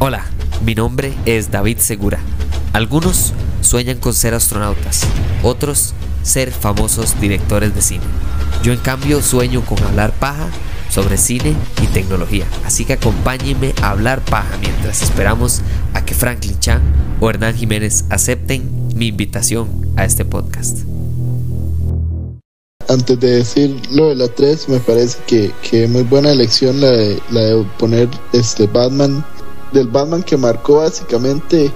Hola, mi nombre es David Segura. Algunos sueñan con ser astronautas, otros ser famosos directores de cine. Yo en cambio sueño con hablar paja sobre cine y tecnología. Así que acompáñenme a hablar paja mientras esperamos a que Franklin Chan o Hernán Jiménez acepten mi invitación a este podcast. Antes de decir lo de la 3, me parece que, que muy buena elección la de, la de poner este Batman, del Batman que marcó básicamente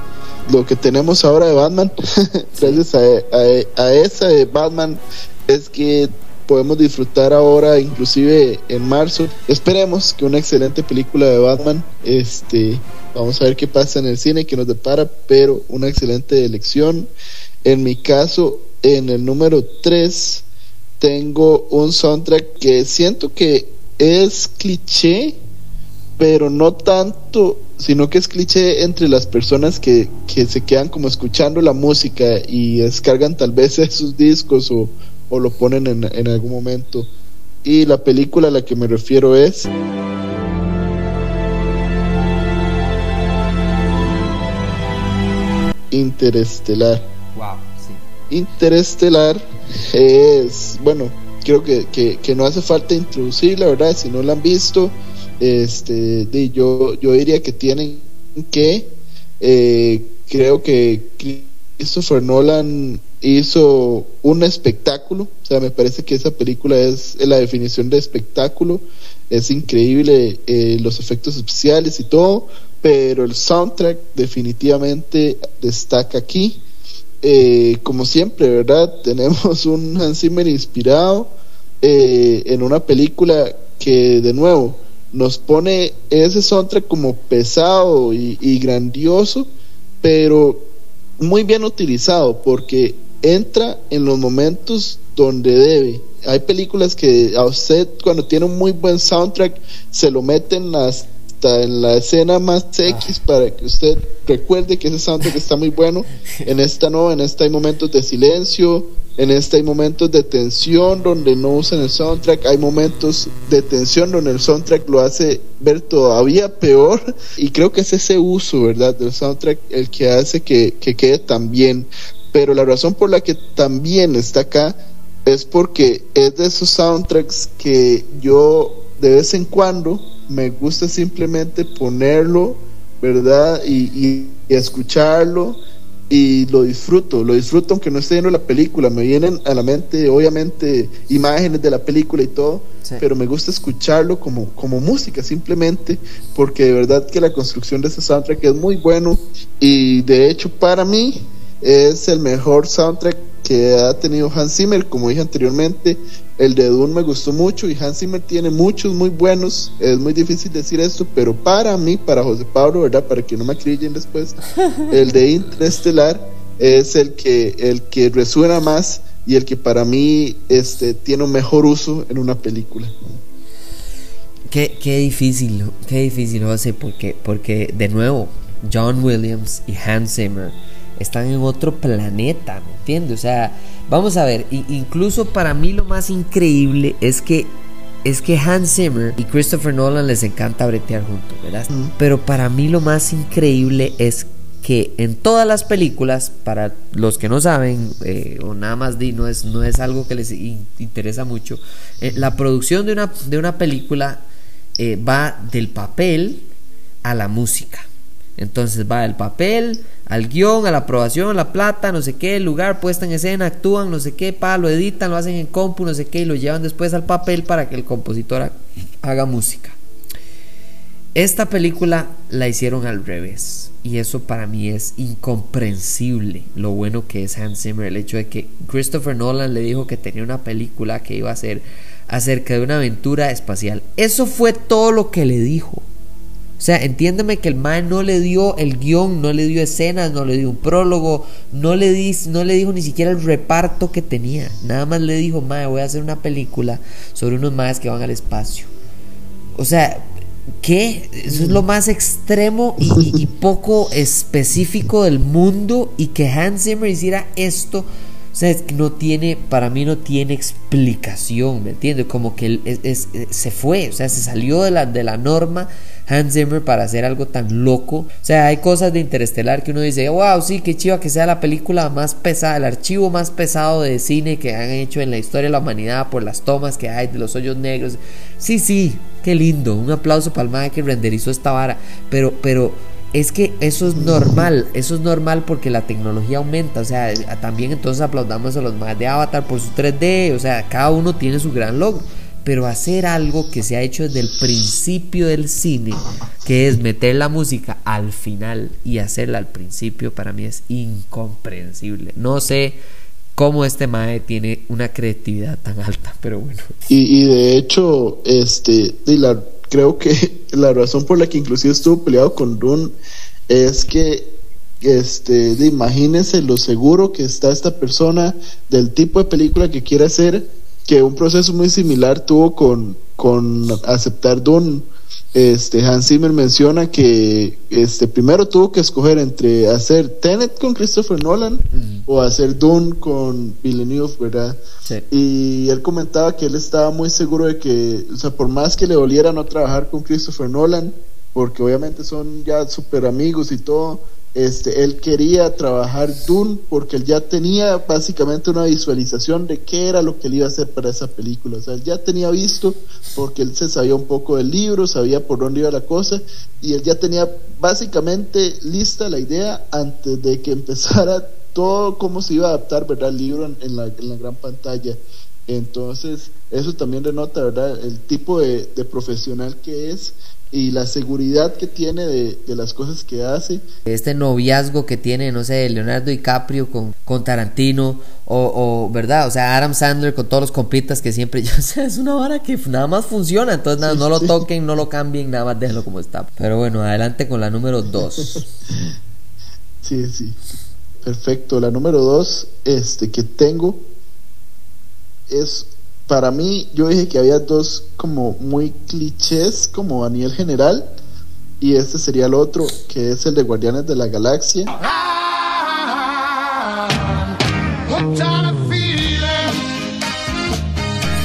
lo que tenemos ahora de Batman. Gracias a, a, esa de Batman es que podemos disfrutar ahora, inclusive en marzo. Esperemos que una excelente película de Batman. Este, vamos a ver qué pasa en el cine, que nos depara, pero una excelente elección. En mi caso, en el número 3, tengo un soundtrack que siento que es cliché, pero no tanto, sino que es cliché entre las personas que, que se quedan como escuchando la música y descargan tal vez esos discos o, o lo ponen en, en algún momento. Y la película a la que me refiero es... Interestelar. Wow, sí. Interestelar es, bueno, creo que, que, que, no hace falta introducir, la verdad, si no la han visto, este, yo, yo diría que tienen que, eh, creo que Christopher Nolan hizo un espectáculo, o sea, me parece que esa película es la definición de espectáculo, es increíble eh, los efectos especiales y todo, pero el soundtrack definitivamente destaca aquí. Eh, como siempre, ¿verdad? Tenemos un Hans Zimmer inspirado eh, en una película que, de nuevo, nos pone ese soundtrack como pesado y, grandioso, pero muy bien utilizado porque entra en los momentos donde debe. Hay películas que a usted cuando tiene un muy buen soundtrack se lo meten hasta en la escena más X ah. para que usted recuerde que ese soundtrack está muy bueno. En esta no, en esta hay momentos de silencio, en esta hay momentos de tensión donde no usan el soundtrack, hay momentos de tensión donde el soundtrack lo hace ver todavía peor y creo que es ese uso, ¿verdad? Del soundtrack el que hace que, que quede tan bien pero la razón por la que también está acá es porque es de esos soundtracks que yo de vez en cuando me gusta simplemente ponerlo, ¿verdad? Y, escucharlo y lo disfruto, lo disfruto aunque no esté viendo la película, me vienen a la mente obviamente imágenes de la película y todo, pero me gusta escucharlo como, como música simplemente, porque de verdad que la construcción de ese soundtrack es muy bueno y de hecho para mí es el mejor soundtrack que ha tenido Hans Zimmer, como dije anteriormente, el de Dune me gustó mucho y Hans Zimmer tiene muchos muy buenos, es muy difícil decir esto, pero para mí, para José Pablo, ¿verdad? Para que no me acrillen después, el de Interestelar es el que, el que resuena más y el que para mí este, tiene un mejor uso en una película. Qué, qué difícil, qué difícil, José, porque, porque de nuevo, John Williams y Hans Zimmer están en otro planeta, ¿me entiendes? O sea, vamos a ver, incluso para mí lo más increíble es que es que Hans Zimmer y Christopher Nolan les encanta bretear juntos, ¿verdad? Pero para mí lo más increíble es que en todas las películas, para los que no saben, eh, o nada más di, no es, no es algo que les interesa mucho, eh, la producción de una, de una película eh, va del papel a la música. Entonces va del papel al guion, a la aprobación, a la plata, no sé qué, el lugar, puesta en escena, actúan, no sé qué, pa, lo editan, lo hacen en compu, no sé qué, y lo llevan después al papel para que el compositor haga música. Esta película la hicieron al revés. Y eso para mí es incomprensible lo bueno que es Hans Zimmer. El hecho de que Christopher Nolan le dijo que tenía una película que iba a ser acerca de una aventura espacial. Eso fue todo lo que le dijo. O sea, entiéndeme que el Mae no le dio el guion, no le dio escenas, no le dio un prólogo, no le, di, no le dijo ni siquiera el reparto que tenía. Nada más le dijo, Mae, voy a hacer una película sobre unos Maes que van al espacio. O sea, ¿qué? Eso es lo más extremo y, poco específico del mundo. Y que Hans Zimmer hiciera esto. O sea, es que no tiene, para mí no tiene explicación, ¿me entiendes? Como que es, se fue, o sea, se salió de la, de la norma Hans Zimmer para hacer algo tan loco. O sea, hay cosas de Interestelar que uno dice, wow, sí, qué chiva que sea la película más pesada, el archivo más pesado de cine que han hecho en la historia de la humanidad por las tomas que hay de los hoyos negros. Sí, sí, qué lindo. Un aplauso para el man que renderizó esta vara. Pero, pero es que eso es normal, eso es normal porque la tecnología aumenta, o sea, también entonces aplaudamos a los más de Avatar por su 3D, o sea, cada uno tiene su gran logro, pero hacer algo que se ha hecho desde el principio del cine, que es meter la música al final y hacerla al principio, para mí es incomprensible. No sé cómo este Mae tiene una creatividad tan alta, pero bueno. Y, y de hecho, este, la creo que la razón por la que inclusive estuvo peleado con Dune es que este imagínense lo seguro que está esta persona del tipo de película que quiere hacer que un proceso muy similar tuvo con, con aceptar Dune. Este Hans Zimmer menciona que este primero tuvo que escoger entre hacer Tenet con Christopher Nolan o hacer Dune con Villeneuve, ¿verdad? Y él comentaba que él estaba muy seguro de que, o sea, por más que le doliera no trabajar con Christopher Nolan, porque obviamente son ya súper amigos y todo, este, él quería trabajar Dune porque él ya tenía básicamente una visualización de qué era lo que él iba a hacer para esa película. O sea, él ya tenía visto porque él se sabía un poco del libro, sabía por dónde iba la cosa y él ya tenía básicamente lista la idea antes de que empezara todo cómo se iba a adaptar, ¿verdad? El libro en, la, gran pantalla. Entonces, eso también denota, ¿verdad? El tipo de profesional que es y la seguridad que tiene de, las cosas que hace. Este noviazgo que tiene, no sé, Leonardo DiCaprio con, con Tarantino, o, ¿verdad? O sea, Adam Sandler con todos los compitas que siempre, ya sé, es una vara que nada más funciona, entonces nada, no lo toquen, no lo cambien, nada más déjenlo como está. Pero bueno, adelante con la número dos. sí, sí. Perfecto. La número dos este, que tengo es para mí, yo dije que había dos como muy clichés, como a nivel general, y este sería el otro, que es el de Guardianes de la Galaxia.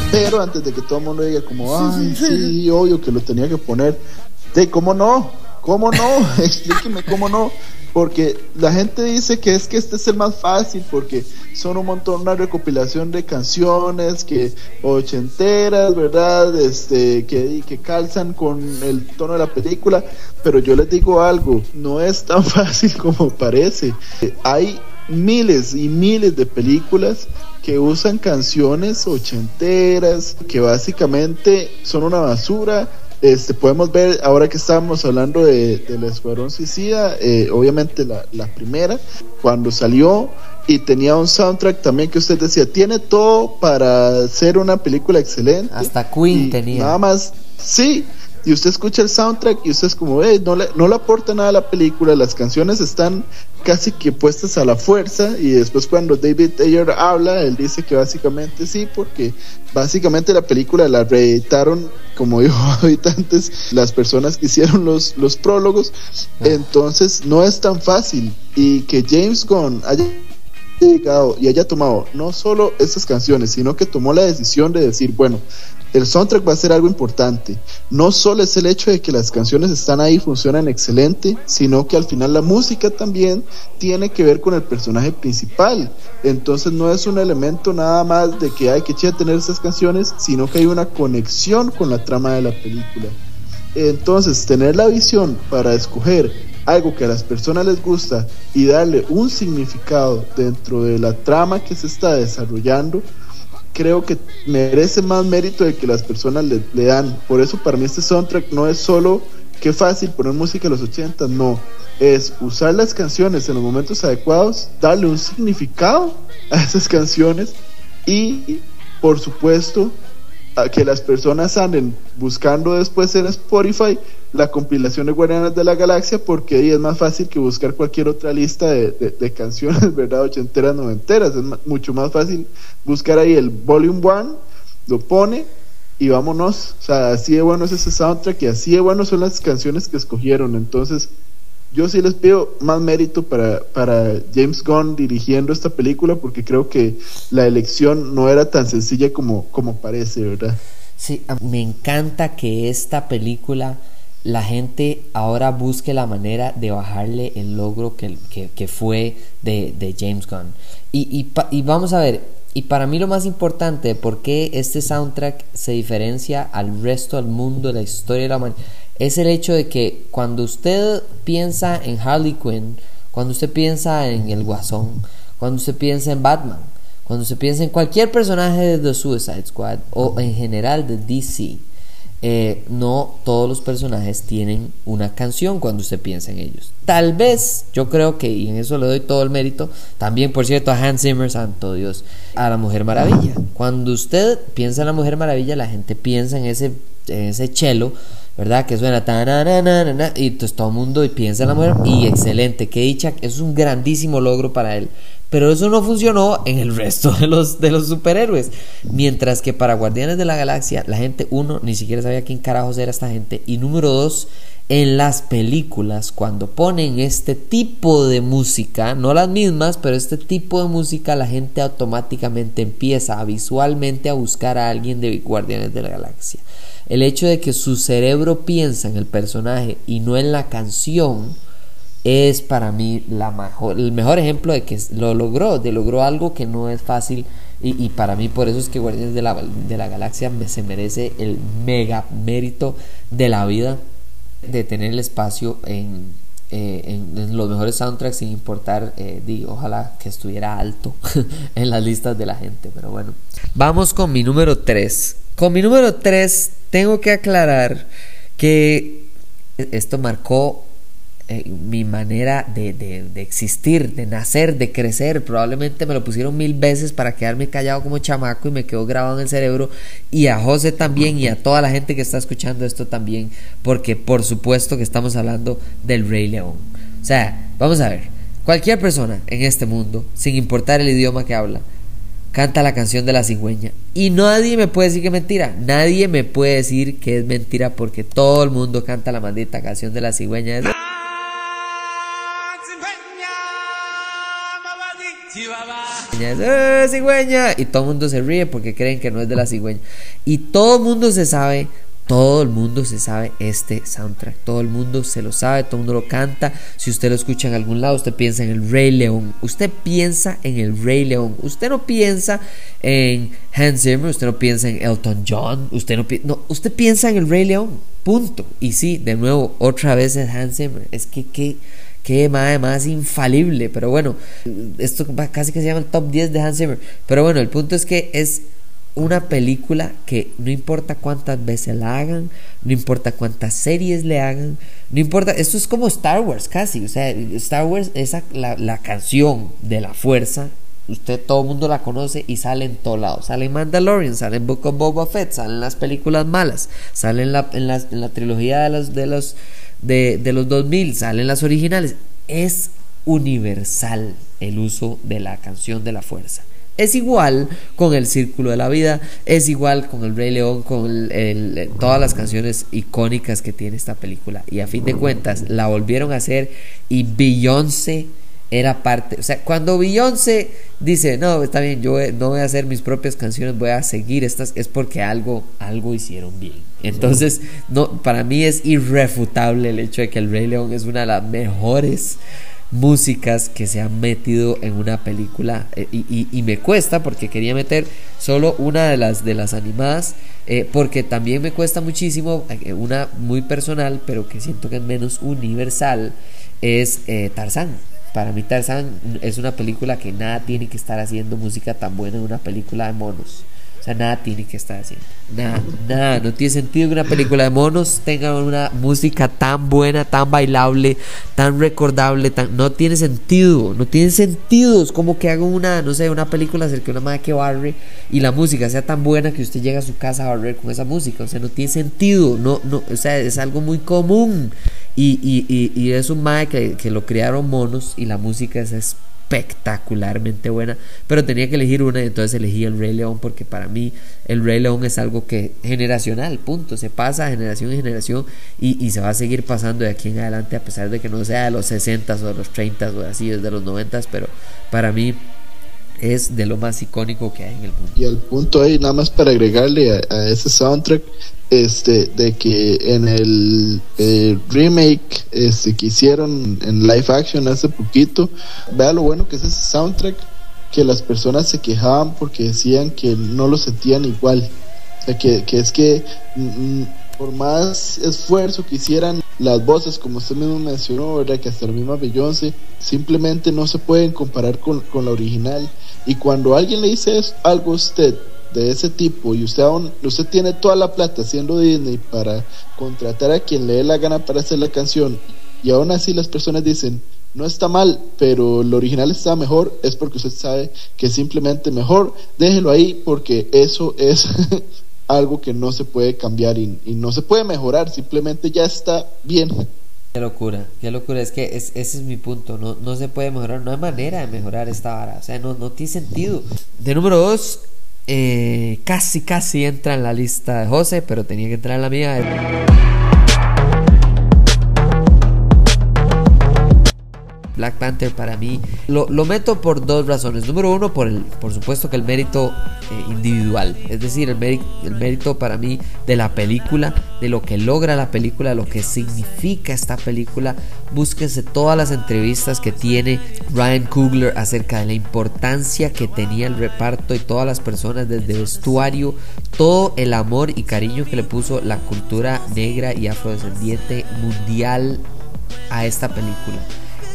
Pero antes de que todo el mundo diga como, ay, sí, obvio que lo tenía que poner, de cómo no, cómo no, explíqueme cómo no. Porque la gente dice que es que este es el más fácil porque son un montón una recopilación de canciones que ochenteras verdad este que, que calzan con el tono de la película. Pero yo les digo algo no es tan fácil como parece. Hay miles y miles de películas que usan canciones ochenteras que básicamente son una basura este, podemos ver, ahora que estábamos hablando de, del Escuadrón Suicida, eh, obviamente la, la, primera, cuando salió y tenía un soundtrack también que usted decía, tiene todo para ser una película excelente. Hasta Queen tenía. Nada más, sí, y usted escucha el soundtrack y usted es como, hey, no le, no le aporta nada a la película, las canciones están casi que puestas a la fuerza y después cuando David Ayer habla, él dice que básicamente sí, porque básicamente la película la reeditaron, como dijo habitantes, las personas que hicieron los, los prólogos, ah. entonces no es tan fácil y que James Gunn haya llegado y haya tomado no solo estas canciones, sino que tomó la decisión de decir, bueno, el soundtrack va a ser algo importante. No solo es el hecho de que las canciones están ahí, funcionan excelente, sino que al final la música también tiene que ver con el personaje principal. Entonces no es un elemento nada más de que hay que tener esas canciones, sino que hay una conexión con la trama de la película. Entonces, tener la visión para escoger algo que a las personas les gusta y darle un significado dentro de la trama que se está desarrollando, creo que merece más mérito de que las personas le, dan. Por eso para mí este soundtrack no es solo qué fácil poner música a los 80, no. Es usar las canciones en los momentos adecuados, darle un significado a esas canciones y, por supuesto, que las personas anden buscando después en Spotify la compilación de Guardianes de la Galaxia porque ahí es más fácil que buscar cualquier otra lista de, canciones, ¿verdad? Ochenteras, noventeras. Es mucho más fácil buscar ahí el Volume 1, lo pone y vámonos. O sea, así de bueno es ese soundtrack y así de bueno son las canciones que escogieron. Entonces, yo sí les pido más mérito para, para James Gunn dirigiendo esta película porque creo que la elección no era tan sencilla como, como parece, ¿verdad? Sí, me encanta que esta película la gente ahora busque la manera de bajarle el logro que, que, fue de, de, James Gunn. Y, y, vamos a ver, y para mí lo más importante, por qué este soundtrack se diferencia al resto del mundo, de la historia de la humanidad, es el hecho de que cuando usted piensa en Harley Quinn, cuando usted piensa en el Guasón, cuando usted piensa en Batman, cuando usted piensa en cualquier personaje de The Suicide Squad o en general de DC, eh, no todos los personajes tienen una canción cuando usted piensa en ellos. Tal vez, yo creo que, y en eso le doy todo el mérito, también por cierto a Hans Zimmer, santo Dios, a la Mujer Maravilla. Cuando usted piensa en la Mujer Maravilla, la gente piensa en ese, en ese cello, ¿verdad? Que suena tan y entonces todo el mundo piensa en la mujer y excelente, que dicha, es un grandísimo logro para él. Pero eso no funcionó en el resto de los, de los superhéroes. Mientras que para Guardianes de la Galaxia, la gente, uno, ni siquiera sabía quién carajos era esta gente. Y número dos, en las películas, cuando ponen este tipo de música, no las mismas, pero este tipo de música, la gente automáticamente empieza a visualmente a buscar a alguien de Guardianes de la Galaxia. El hecho de que su cerebro piensa en el personaje y no en la canción es para mí la mejor, el mejor ejemplo de que lo logró, de logró algo que no es fácil y, para mí por eso es que Guardianes de la, de la Galaxia se merece el mega mérito de la vida de tener el espacio en, eh, en, los mejores soundtracks sin importar, eh, ojalá que estuviera alto en las listas de la gente, pero bueno. Vamos con mi número 3. Con mi número 3 tengo que aclarar que esto marcó eh, mi manera de, de, existir, de nacer, de crecer. Probablemente me lo pusieron mil veces para quedarme callado como chamaco y me quedó grabado en el cerebro. Y a José también y a toda la gente que está escuchando esto también, porque por supuesto que estamos hablando del Rey León. O sea, vamos a ver, cualquier persona en este mundo, sin importar el idioma que habla, canta la canción de la cigüeña. Y nadie me puede decir que es mentira. Nadie me puede decir que es mentira porque todo el mundo canta la maldita canción de la cigüeña. ¡Eh, cigüeña! Y todo el mundo se ríe porque creen que no es de la cigüeña. Y todo el mundo se sabe, todo el mundo se sabe este soundtrack. Todo el mundo se lo sabe, todo el mundo lo canta. Si usted lo escucha en algún lado, usted piensa en el Rey León. Usted piensa en el Rey León. Usted no piensa en Hans Zimmer, usted no piensa en Elton John, usted no, no usted piensa en el Rey León. Punto. Y sí, de nuevo, otra vez es Hans Zimmer. Es que, que Qué madre más infalible. Pero bueno, esto casi que se llama el top 10 de Hans Zimmer. Pero bueno, el punto es que es una película que no importa cuántas veces la hagan, no importa cuántas series le hagan, no importa, esto es como Star Wars casi, o sea, Star Wars es la, la canción de la fuerza, usted todo el mundo la conoce y sale en todo lado, sale en Mandalorian, sale en Book of Boba Fett, sale en las películas malas, sale en la, en en la trilogía de los, de los de, de los 2000, salen las originales. Es universal el uso de la canción de la fuerza. Es igual con el Círculo de la Vida, es igual con el Rey León, con el, todas las canciones icónicas que tiene esta película. Y a fin de cuentas, la volvieron a hacer y Beyoncé era parte. O sea, cuando Beyoncé dice, no, está bien, yo no voy a hacer mis propias canciones, voy a seguir estas, es porque algo, algo hicieron bien. Entonces, no, para mí es irrefutable el hecho de que el Rey León es una de las mejores músicas que se han metido en una película eh, y, me cuesta porque quería meter solo una de las de las animadas eh, porque también me cuesta muchísimo eh, una muy personal pero que siento que es menos universal es Tarzán para mí Tarzan es una película que nada tiene que estar haciendo música tan buena en una película de monos. Nada tiene que estar haciendo. Nada, nada. No tiene sentido que una película de monos tenga una música tan buena, tan bailable, tan recordable. No tiene sentido. No tiene sentido. Es como que haga una, no sé, una película acerca de una madre que barre y la música sea tan buena que usted llega a su casa a barrer con esa música. O sea, no tiene sentido. No, no, o sea, es algo muy común. Y, y, y, es un mae que, que, lo crearon monos y la música es espectacularmente buena. Pero tenía que elegir una y entonces elegí el Rey León porque para mí el Rey León es algo que generacional, punto. Se pasa generación en generación y, y se va a seguir pasando de aquí en adelante a pesar de que no sea de los 60 o de los 30 o así, es de los 90, pero para mí es de lo más icónico que hay en el mundo. Y al punto ahí, nada más para agregarle a, ese soundtrack, este de que en el eh, remake este que hicieron en live action hace poquito vea lo bueno que es ese soundtrack que las personas se quejaban porque decían que no lo sentían igual o sea que, que es que mm, mm, por más esfuerzo que hicieran las voces, como usted mismo mencionó, ¿verdad? que hasta la misma Beyoncé, simplemente no se pueden comparar con, con la original. Y cuando alguien le dice algo a usted de ese tipo y usted aún, usted tiene toda la plata siendo Disney para contratar a quien le dé la gana para hacer la canción y aún así las personas dicen no está mal, pero el original está mejor, es porque usted sabe que es simplemente mejor, déjelo ahí porque eso es algo que no se puede cambiar y, no se puede mejorar, simplemente ya está bien. Qué locura, qué locura, es que ese es mi punto, no, no se puede mejorar, no hay manera de mejorar esta vara, o sea, no, no tiene sentido. De número dos, eh, casi, casi entra en la lista de José, pero tenía que entrar en la mía. Black Panther para mí lo, meto por dos razones. Número uno, por, el, por supuesto que el mérito eh, individual, es decir, el, mérito, el mérito para mí de la película, de lo que logra la película, lo que significa esta película. Búsquense todas las entrevistas que tiene Ryan Coogler acerca de la importancia que tenía el reparto y todas las personas desde vestuario, todo el amor y cariño que le puso la cultura negra y afrodescendiente mundial a esta película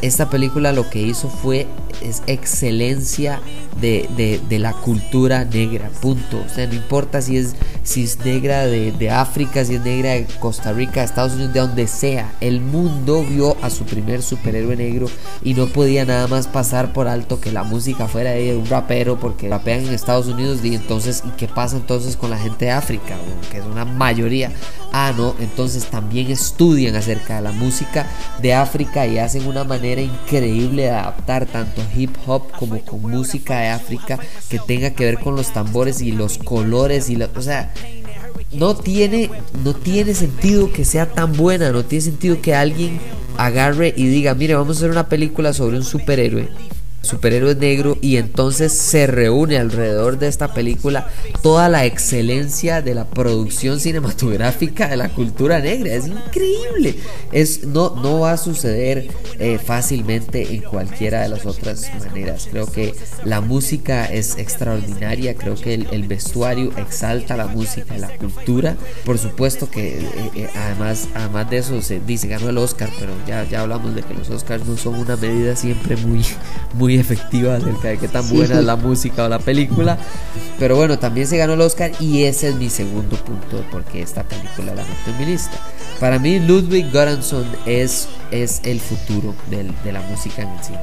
esta película lo que hizo fue es excelencia de, la cultura negra, punto. O sea, no importa si es, si es negra de, África, si es negra de Costa Rica, Estados Unidos, de donde sea. El mundo vio a su primer superhéroe negro y no podía nada más pasar por alto que la música fuera de un rapero porque rapean en Estados Unidos y entonces, ¿y qué pasa entonces con la gente de África? que es una mayoría. Ah, no, entonces también estudian acerca de la música de África y hacen una manera increíble de adaptar tanto hip hop como con música de África que tenga que ver con los tambores y los colores y la, o sea, no tiene no tiene sentido que sea tan buena, no tiene sentido que alguien agarre y diga, "Mire, vamos a hacer una película sobre un superhéroe superhéroe negro y entonces se reúne alrededor de esta película toda la excelencia de la producción cinematográfica de la cultura negra. Es increíble. Es no no va a suceder eh, fácilmente en cualquiera de las otras maneras. Creo que la música es extraordinaria. Creo que el, vestuario exalta la música la cultura. Por supuesto que eh, eh, además además de eso se dice ganó el Oscar pero ya ya hablamos de que los Oscars no son una medida siempre muy muy efectiva acerca de qué tan buena es la música o la película. Pero bueno, también se ganó el Oscar y ese es mi segundo punto de por qué esta película la meto en mi lista. Para mí Ludwig Göransson es, es el futuro de la música en el cine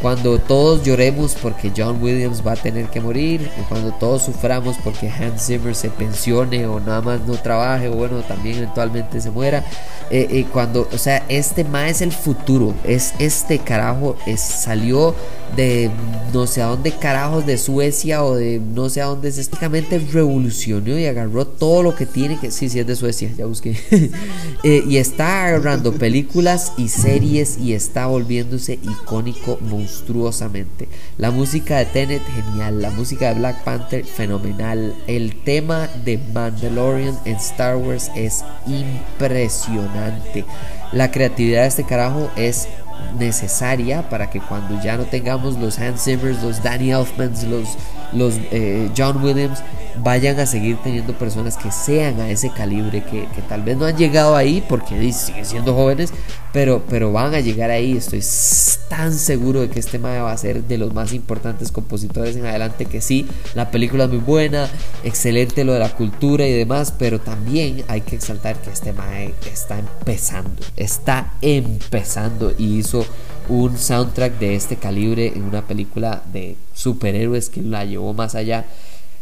cuando todos lloremos porque John Williams va a tener que morir, y cuando todos suframos porque Hans Zimmer se pensione o nada más no trabaje, o bueno, también eventualmente se muera, eh, eh, cuando, o sea, este más es el futuro, es este carajo, es, salió de no sé a dónde carajos de Suecia o de no sé a dónde, es básicamente revolucionó y agarró todo lo que tiene que, sí, sí es de Suecia, ya busqué, eh, y está agarrando películas y series y está volviéndose icónico, monstruosamente. La música de Tenet, genial. La música de Black Panther, fenomenal. El tema de Mandalorian en Star Wars es impresionante. La creatividad de este carajo es necesaria para que cuando ya no tengamos los Hans los Danny Elfmans, los, los eh, John Williams, vayan a seguir teniendo personas que sean a ese calibre, que, tal vez no han llegado ahí porque siguen siendo jóvenes, pero, pero van a llegar ahí. Estoy tan seguro de que este mae va a ser de los más importantes compositores en adelante. Que sí, la película es muy buena, excelente lo de la cultura y demás, pero también hay que exaltar que este mae está empezando, está empezando y hizo un soundtrack de este calibre en una película de superhéroes que la llevó más allá.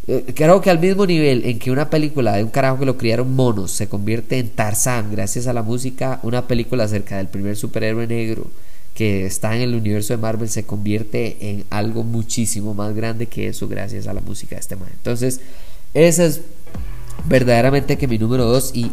Eh, creo que al mismo nivel en que una película de un carajo que lo criaron monos se convierte en Tarzán gracias a la música, una película acerca del primer superhéroe negro que está en el universo de Marvel se convierte en algo muchísimo más grande que eso gracias a la música de este man. Entonces, ese es verdaderamente que mi número 2 y...